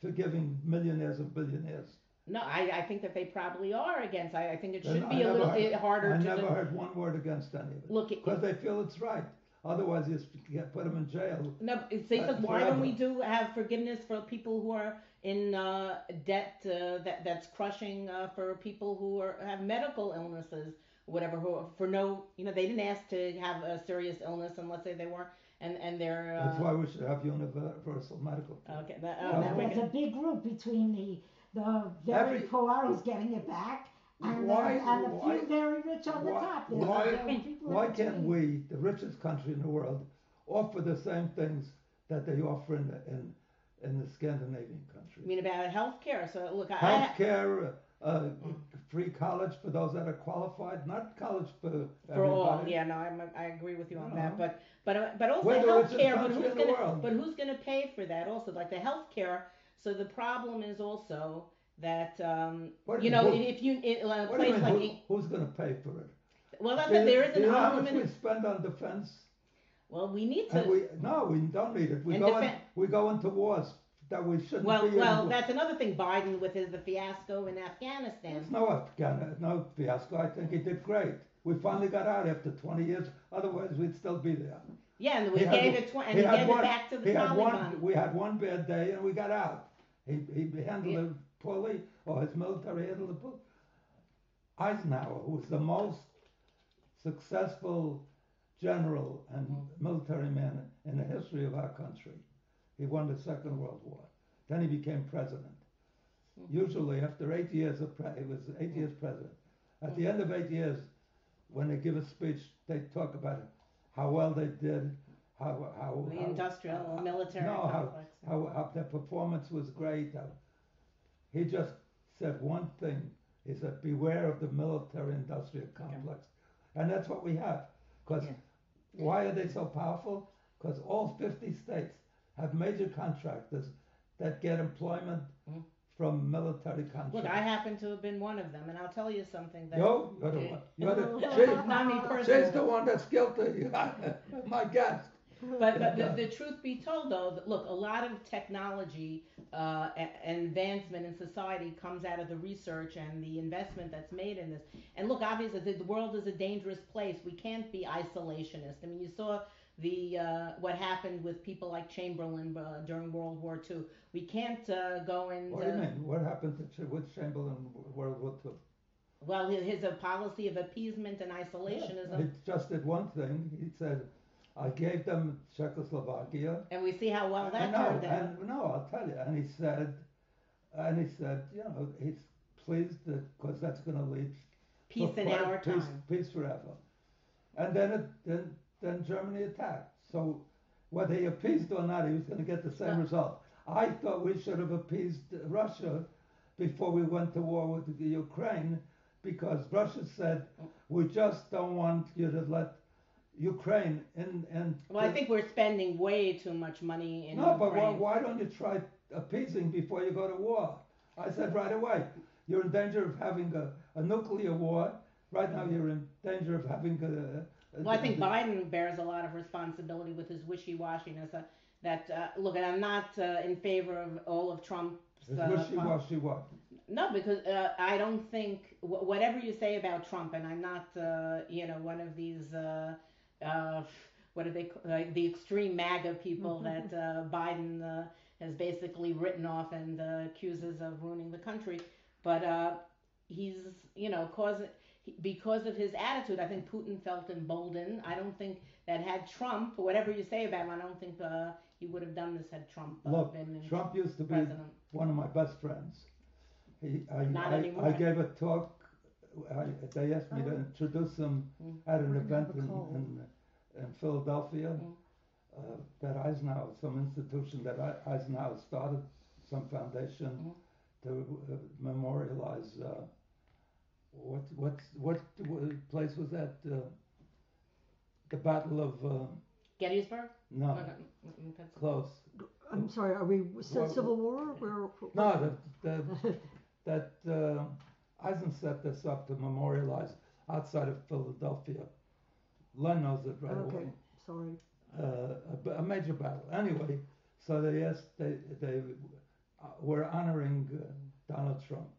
forgiving millionaires and billionaires. No, I, I think that they probably are against. I, I think it should I be a little heard- bit harder I to never do- heard one word against any of it look. Because they feel it's right. Otherwise, you get put them in jail. no, because uh, why don't we do have forgiveness for people who are in uh, debt uh, that that's crushing uh, for people who are have medical illnesses, whatever. Who for no, you know, they didn't ask to have a serious illness unless they, they weren't, and and they're. Uh, That's why we should have universal medical. care. Okay, that, Yeah, oh, now There's a big group between the, the very Every- poor who's getting it back and Why- the, and the why- few very rich on the why- top. There's why- there are people in Why can't we, the richest country in the world, offer the same things that they offer in the, in, in the Scandinavian countries? I mean about health care. So look, Health care, uh, free college for those that are qualified, not college for for all. everybody. Yeah, no, I'm, I agree with you on You that. But but uh, but also We're the health care. But who's gonna but who's gonna pay for that? Also, like the health care. So the problem is also that um, you know if you in a place mean, like who- who's gonna pay for it? well, that's you- There is an you know how much we spend on defense? Well, we need to. we, no, we don't need it. We go in, we go into wars that we shouldn't Well, be well, in. that's another thing. Biden with his the fiasco in Afghanistan. It's no Afghan, no fiasco. I think he did great. We finally got out after 20 years. Otherwise, we'd still be there. Yeah, and we He gave one- it tw- and he he, gave one- it back to the He Taliban. one. We had one bad day, and we got out. He he handled Yeah. it poorly, or his military handled it poorly. Eisenhower, who was the most successful general and Mm-hmm. military man in the history of our country, he won the Second World War. Then he became president. Mm-hmm. Usually, after eight years of pre- he was eight years president. At the end of eight years, when they give a speech, they talk about how well they did, how how the how, industrial how- military no, how- complex. how, how their performance was great. How, he just said one thing. He said, "Beware of the military-industrial complex," and that's what we have. Because Yeah. why are they so powerful? Because all 50 states have major contractors that get employment Mhm. From military contracts. Look, I happen to have been one of them, and I'll tell you something. That Yo, you're the one. You're the, Not me she, she's the one that's guilty. My guest. But, but the, the truth be told, though, that, look, a lot of technology uh, and advancement in society comes out of the research and the investment that's made in this. And look, obviously, the, the world is a dangerous place. We can't be isolationist. I mean, you saw the uh, what happened with people like Chamberlain uh, during World War II. We can't uh, go and What do you uh, mean? What happened to with Chamberlain in World War II? well, his, his a policy of appeasement and isolationism. He just did one thing. He said, I gave them Czechoslovakia. And we see how well that know, turned out. and no, I'll tell you. And he said, and he said, you know, he's pleased because that's going to lead Peace for in our peace, time. peace forever. And then it, then then Germany attacked. So whether he appeased or not, he was going to get the same Well- result. I thought we should have appeased Russia before we went to war with the Ukraine, because Russia said mm. we just don't want you to let Ukraine in. Well, I think we're spending way too much money in no, but why, why don't you try appeasing before you go to war? I said right away, you're in danger of having a, a nuclear war. Right now, you're in danger of having a. a Well, I think Biden bears a lot of responsibility with his wishy-washiness. Uh, that uh, look, and I'm not uh, in favor of all of Trump's. It's Uh, wishy-washy what? No, because uh, I don't think wh- whatever you say about Trump, and I'm not, uh, you know, one of these, uh, uh, what are they, ca- like the extreme MAGA people that uh, Biden uh, has basically written off and uh, accuses of ruining the country. But uh, he's, you know, cause he- because of his attitude, I think Putin felt emboldened. I don't think that had Trump, whatever you say about him, I don't think uh, he would have done this had Trump uh, Look, been in Trump used to be one of my best friends. He, I, Not I, anymore. I gave a talk. I, they asked me to Oh. introduce him Mm. at an We're event in, in, in Philadelphia. Mm. Uh, that Eisenhower, some institution that Eisenhower started, some foundation Mm. to uh, memorialize. What what what what place was that? Uh, the Battle of uh, Gettysburg? no, no, mm, mm, that's- close. I'm sorry, are we c- Well, Civil War? Where, No, the, the, that uh, Eisen set this up to memorialize outside of Philadelphia. Len knows it right okay, away. sorry. Uh, a, b- a major battle. Anyway, so they asked, they, they uh, were honoring uh, Donald Trump.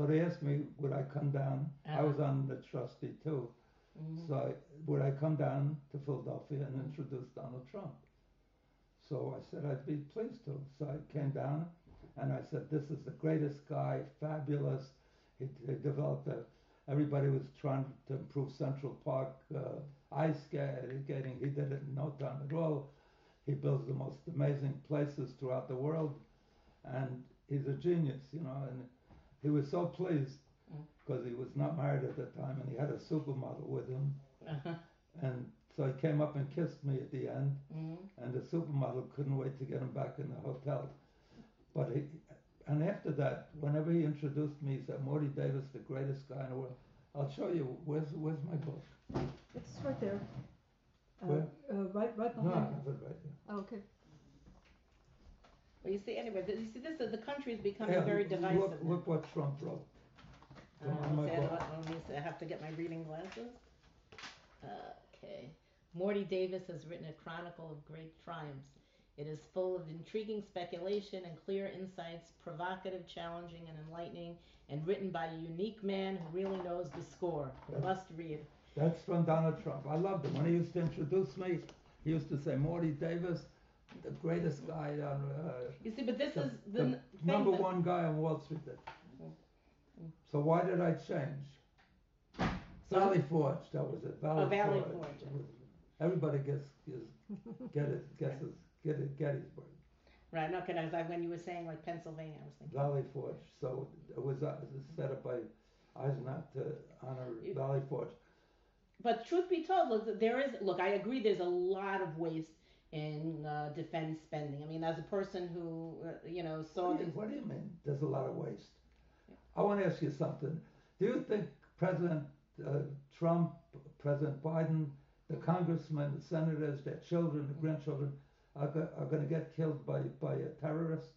So they asked me, would I come down? I was on the trustee too. Mhm. So I, would I come down to Philadelphia and introduce Donald Trump? So I said I'd be pleased to. So I came down and I said, this is the greatest guy, fabulous. He, he developed a, everybody was trying to improve Central Park uh, ice skating. He did it in no time at all. He builds the most amazing places throughout the world. And he's a genius, you know. And he was so pleased Mm. because he was not married at the time and he had a supermodel with him. Uh-huh. And so he came up and kissed me at the end, Mhm. and the supermodel couldn't wait to get him back in the hotel. But he, and after that, whenever he introduced me, he said, "Morty Davis, the greatest guy in the world." I'll show you. Where's Where's my book? It's right there. Uh, Where? uh, right, right No, I behind. have it right there. Oh, okay. Well, you see, anyway, you see, this is the country is becoming Yeah, very divisive. now. look what Trump wrote. Uh, see, I, let me see, I have to get my reading glasses. Okay. Morty Davis has written a chronicle of great triumphs. It is full of intriguing speculation and clear insights, provocative, challenging, and enlightening, and written by a unique man who really knows the score. Yeah. Must read. That's from Donald Trump. I loved him when he used to introduce me. He used to say, "Morty Davis, the greatest guy on." Uh, You see, but this the, is the, the number that- one guy on Wall Street. That, Mm. so why did I change? Valley Forge, that was it. Valley, Oh, Valley Forge. Forge. Everybody gets, gets get it, guesses, get it, Gettysburg, Right, no, because I was like when you were saying like Pennsylvania, I was thinking. Valley Forge. So it was, uh, it was set up by Eisenhower to honor You- Valley Forge. But truth be told, look, there is. Look, I agree. There's a lot of waste in uh, defense spending. I mean, as a person who, uh, you know, saw What do, you, these. what do you mean? There's a lot of waste. I want to ask you something. Do you think President uh, Trump, President Biden, the congressmen, the senators, their children, the grandchildren are, go- are going to get killed by, by a terrorist?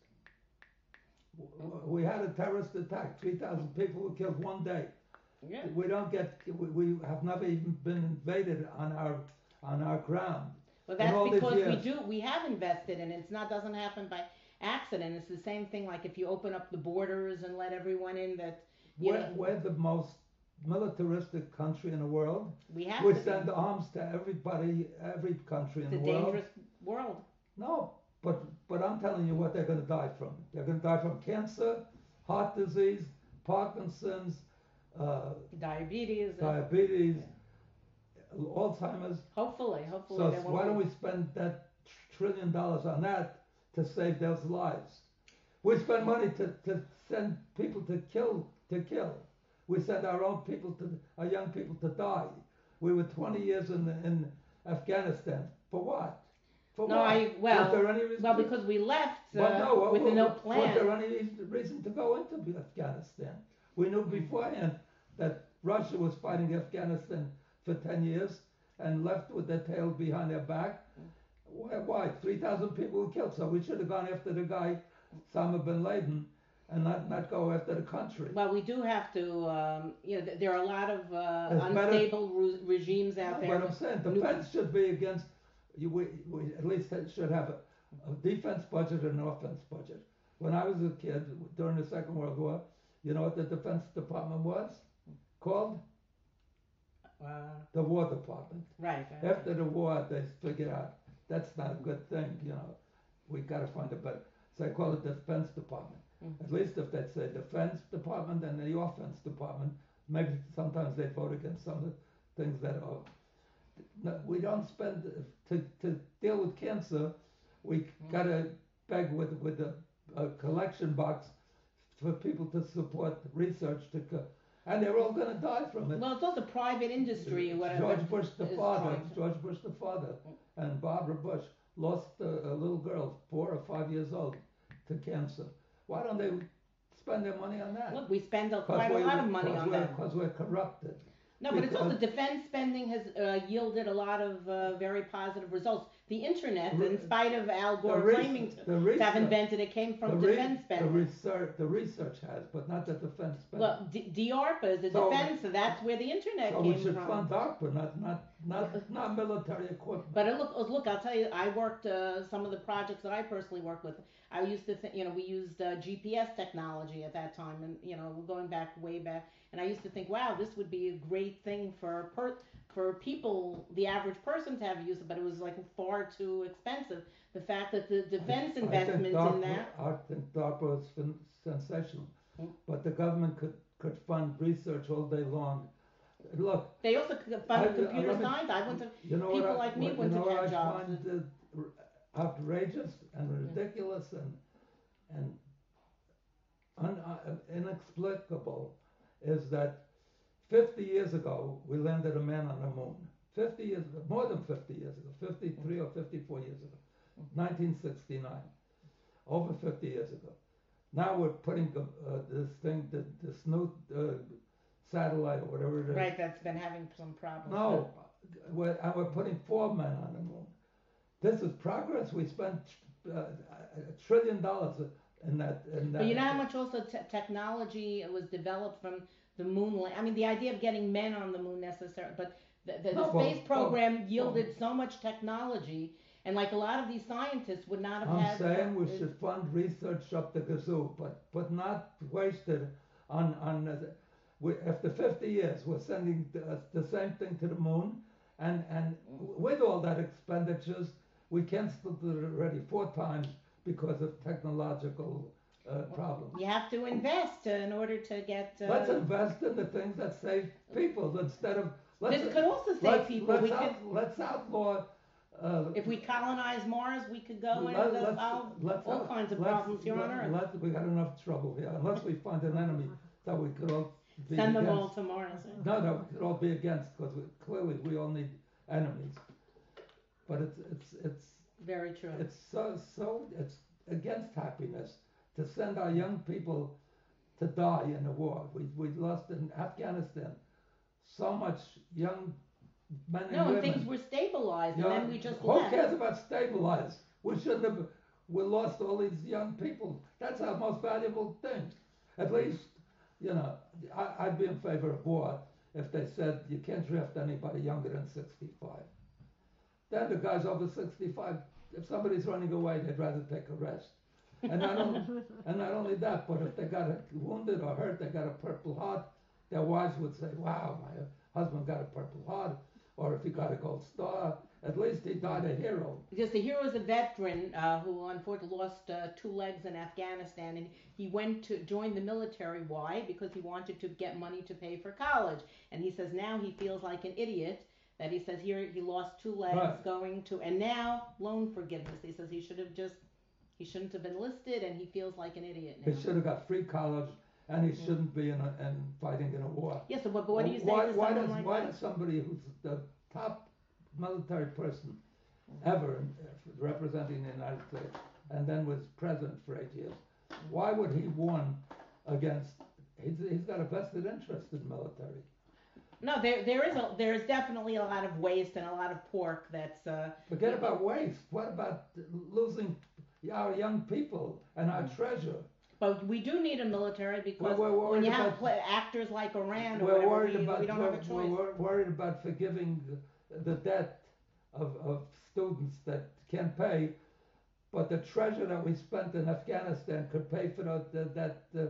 We had a terrorist attack. 3,000 people were killed one day. Yeah. We don't get, we, we have never even been invaded on our, on our ground. Well, in all that's these because we years. do. We have invested, and it's not doesn't happen by accident. It's the same thing. Like if you open up the borders and let everyone in, that you We're, know, we're the most militaristic country in the world. we have We to. be. send arms to everybody, every country in It's a the world. dangerous world. No, but but I'm telling you what they're going to die from. They're going to die from cancer, heart disease, Parkinson's, uh, Diabetes. and- diabetes, Alzheimer's. hopefully, hopefully. So why don't we spend that trillion dollars on that to save those lives? We spend money to, to send people to kill, to kill. We send our own people to, our young people to die. We were 20 years in, in Afghanistan. For what? For No, what? I- well- was there any reason Well, to- because we left uh, well, no, with what- no Was plan. there any reason to go into Afghanistan? We knew beforehand that Russia was fighting Afghanistan for 10 years and left with their tail behind their back. Why? why? 3,000 people were killed. So we should have gone after the guy, Osama bin Laden, and not, not go after the country. Well, we do have to, um, you know, there are a lot of uh, It's better- unstable re- regimes out there. But I'm saying defense should be against. You, we, we at least it should have a, a defense budget and an offense budget. When I was a kid during the Second World War, you know what the Defense Department was called? Uh, The War Department. right. right. After the war, they figured out that's not a good thing. You know, we got to find a better. So they call it the Defense Department. Mhm. At least if they say Defense Department and the Offense Department, maybe sometimes they vote against some of the things that are. No, we don't spend to to deal with cancer. We got to beg with with a, a collection box for people to support research to, and they're all going to die from it. Well, it's also private industry or whatever. George Bush the father, George Bush the father, and Barbara Bush lost a, a little girl, four or five years old, to cancer. Why don't they spend their money on that? Look, we spend a, quite a lot of money on that. Because we're corrupted. No, but it's also because- defense spending has uh, yielded a lot of uh, very positive results. The internet, in spite of Al Gore claiming to, the to have invented it, came from the re- defense The spending. research, the research has, but not the defense spending. Well, D- DARPA is the So- defense, so that's where the internet so came we should from. fund DARPA, not not not not military equipment. But look, uh, look, I'll tell you, I worked uh, some of the projects that I personally worked with. I used to, think, you know, we used uh, GPS technology at that time, and you know, we're going back way back. And I used to think, wow, this would be a great thing for per- for people, the average person to have use it, but it was like far too expensive. The fact that the defense I think investment in that, I think DARPA is sen- sensational, Mm. but the government could, could fund research all day long. Look, they also I- fund I- computer me- science. I went to you know People what I, like me what- wouldn't you know have what had I find outrageous and ridiculous and and un, uh, inexplicable is that 50 years ago we landed a man on the moon. 50 years, more than 50 years ago, 53 or 54 years ago, 1969, over 50 years ago. Now we're putting uh, this thing, th- this new uh, satellite or whatever it is. right, that's been having some problems. No, we're, and we're putting four men on the moon. This is progress. We spent uh, a trillion dollars in that. In that. But you know how much also te- technology was developed from the moon? la- I mean, the idea of getting men on the moon necessarily, but the, the, the well, space program yielded so much technology, and like a lot of these scientists would not have I'm had. saying we should fund research up the kazoo, but but not wasted on on. Uh, we, after 50 years, we're sending the, uh, the same thing to the moon, and and with all that expenditures, we canceled it already four times because of technological uh, problems. You have to invest uh, in order to get. Uh, Let's invest in the things that save people instead of. Let's, this could also save let's, people. Let's, we out, could, let's outlaw. Uh, if we colonize Mars, we could go and let- uh, let's- solve let's all out- kinds of problems here on Earth. we got enough trouble here. Unless we find an enemy that we could all be Send them against. all to Mars. No, no, we could all be against because we, clearly we all need enemies. But it's it's it's Very true. it's so so it's against happiness to send our young people to die in the war. We we lost in Afghanistan so much young men and no, and women. things were stabilized, and then we just who left. cares about stabilize? We shouldn't have. We lost all these young people. That's our most valuable thing. At least, you know, I, I'd be in favor of war if they said you can't draft anybody younger than 65. Then the guys over 65, if somebody's running away, they'd rather take a rest. And not only, and not only that, but if they got a wounded or hurt, they got a Purple Heart, their wives would say, "Wow, my husband got a Purple Heart," or if he got a Gold Star, at least he died a hero. Because the hero is a veteran uh, who unfortunately lost uh, two legs in Afghanistan, and he went to join the military. Why? Because he wanted to get money to pay for college, and he says now he feels like an idiot that he says here he lost two legs Right. going to, and now loan forgiveness. He says he should have just he shouldn't have enlisted, and he feels like an idiot now. He should have got free college, and he shouldn't be in a, in fighting in a war. Yes, but, but what do you say why, to why does, like why does somebody who's the top military person ever in, representing the United States and then was president for eight years, why would he warn against? He's, he's got a vested interest in military. No, there there is a there is definitely a lot of waste and a lot of pork that's uh, Forget about waste. What about losing our young people and our treasure? But we do need a military because Well, we're when you have about- actors like Iran or We're whatever, worried we, about we don't we're, have a choice. we're worried about forgiving the, the debt of, of students that can't pay, but the treasure that we spent in Afghanistan could pay for the, the, that. Uh,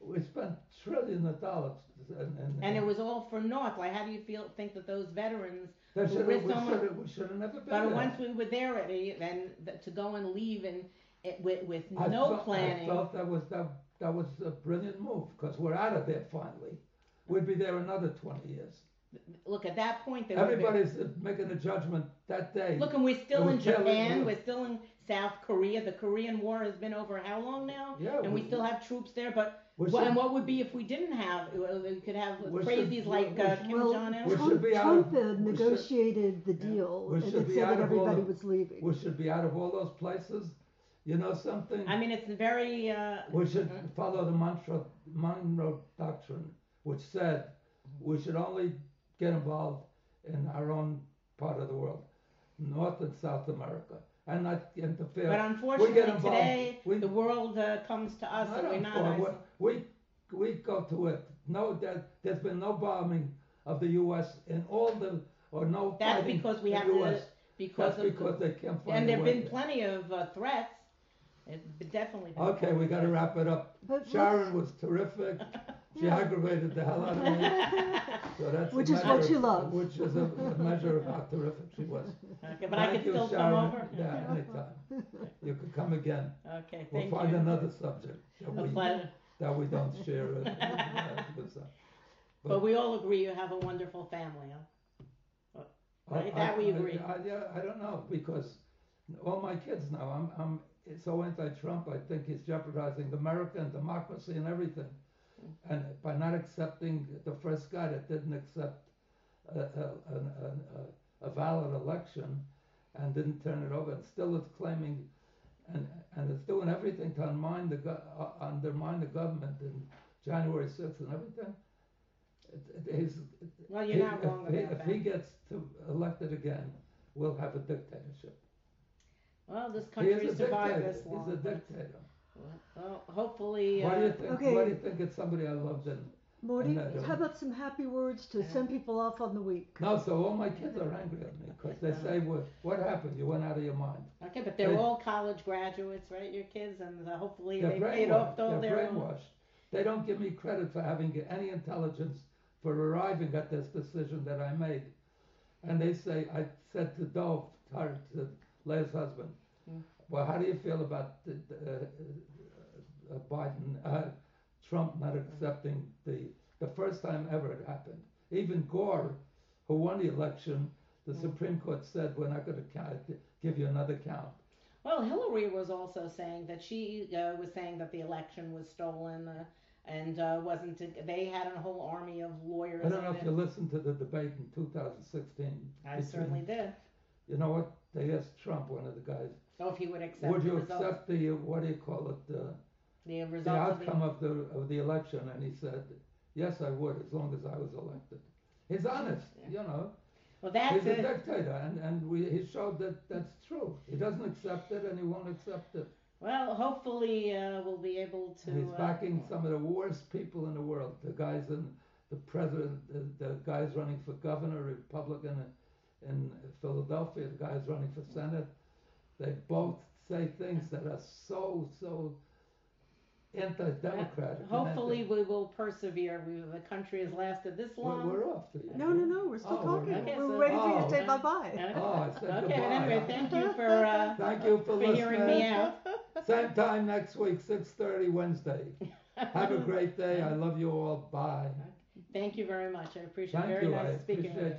we spent trillions of dollars, and, and, and it was all for naught. Like, how do you feel? Think that those veterans? They should risked we so much- we should have never been But there. once we were there already, then th- to go and leave and it, with with I no felt, planning. I felt that was that, that was a brilliant move because we're out of there finally. We'd be there another twenty years. Look, at that point, they were very- Everybody's uh, making a judgment that day. Look, and we're still It in was Taylor- Japan. it We're still in South Korea. The Korean War has been over how long now? yeah, And we still have troops there. But we Well, should- and what would be if we didn't have? We could have We should- crazies like we uh, Kim Well, Jong Un. should Trump, Trump of- had we should- negotiated the deal We and should it be said that everybody the- was leaving. we should be out of all those places. You know something? I mean, it's very. Uh, we should Mhm. follow the Monroe, Monroe Doctrine, which said we should only get involved in our own part of the world, North and South America, and not interfere. but unfortunately, involved. today We- the world uh, comes to us, Not and we're on not. board. isolated. We, we go to it. No, there, there's been no bombing of the U.S. in all the, or no That's fighting because we in have the to U.S. because That's of because they can't find and there've been there. plenty of uh, threats. It's definitely. Okay, we got to wrap it up. But Sharon was terrific. She aggravated the hell out of me. So that's Which is what you love. Which is a, a measure of how terrific she was. Okay, but I Thank can you, still Sharon. come over. Yeah, anytime. You can come again. Okay, We'll thank find you. another subject that A we, pleasure. that we don't share. some. But we all agree you have a wonderful family. Huh? Right, I- that we I- agree. I, yeah, I don't know because all my kids now, I'm, I'm so anti-Trump. I think he's jeopardizing America and democracy and everything. And by not accepting the first guy that didn't accept a, a, a, a valid election and didn't turn it over, and still is claiming and and is doing everything to undermine the go- uh, undermine the government in January 6th and everything. It, it, Well, you're not if wrong he, about if that. he gets to elected again, we'll have a dictatorship. Well, this country survived this long. He's a dictator. Well, hopefully. Why do you uh, think? Okay. Why do you think it's somebody I love? Then Morty, how about some happy words to send people off on the week? no. So all my kids are angry at me because they say, "What? What happened? You went out of your mind." Okay, but they're They- all college graduates, right? Your kids, and uh, hopefully They're paid off brainwashed. all They're their. brainwashed. They don't give me credit for having any intelligence for arriving at this decision that I made. And they say, I said to Dove, her, to Leia's husband, Mm. well, how do you feel about the, the, Biden, uh, Trump not accepting the, the first time ever it happened? Even Gore, who won the election, the Mm. Supreme Court said, we're not going to give you another count. Well, Hillary was also saying that she uh, was saying that the election was stolen uh, and uh, wasn't. They had a whole army of lawyers. I don't know if you listened to the debate in 2016. I between- certainly did. You know what? They asked Trump, one of the guys, So if he would accept would you accept the, uh, what do you call it, uh, the the results of the, outcome of the, of the election? And he said, yes, I would, as long as I was elected. He's honest, you know. well, that's He's a it. dictator, and, and we, he showed that that's true. He doesn't accept it, and he won't accept it. Well, hopefully uh, we'll be able to. He's uh, backing some of the worst people in the world. The guys in the president, the, the guys running for governor, Republican in, in Philadelphia, the guys running for senate. They both say things that are so so anti-democratic. and Hopefully anti- we will persevere. We, the country has lasted this we're, long. we're off. To you. No, no, no, we're still Oh, we're talking. Okay, we're so- ready for you Oh. to say bye-bye. Okay. Oh, I said Okay, goodbye. but anyway, thank you for uh, Thank you for, for hearing me out. Same time next week, 6:30 Wednesday. Have a great day. I love you all. Bye. Thank you very much. I appreciate it. Thank Very you. nice I speaking with you.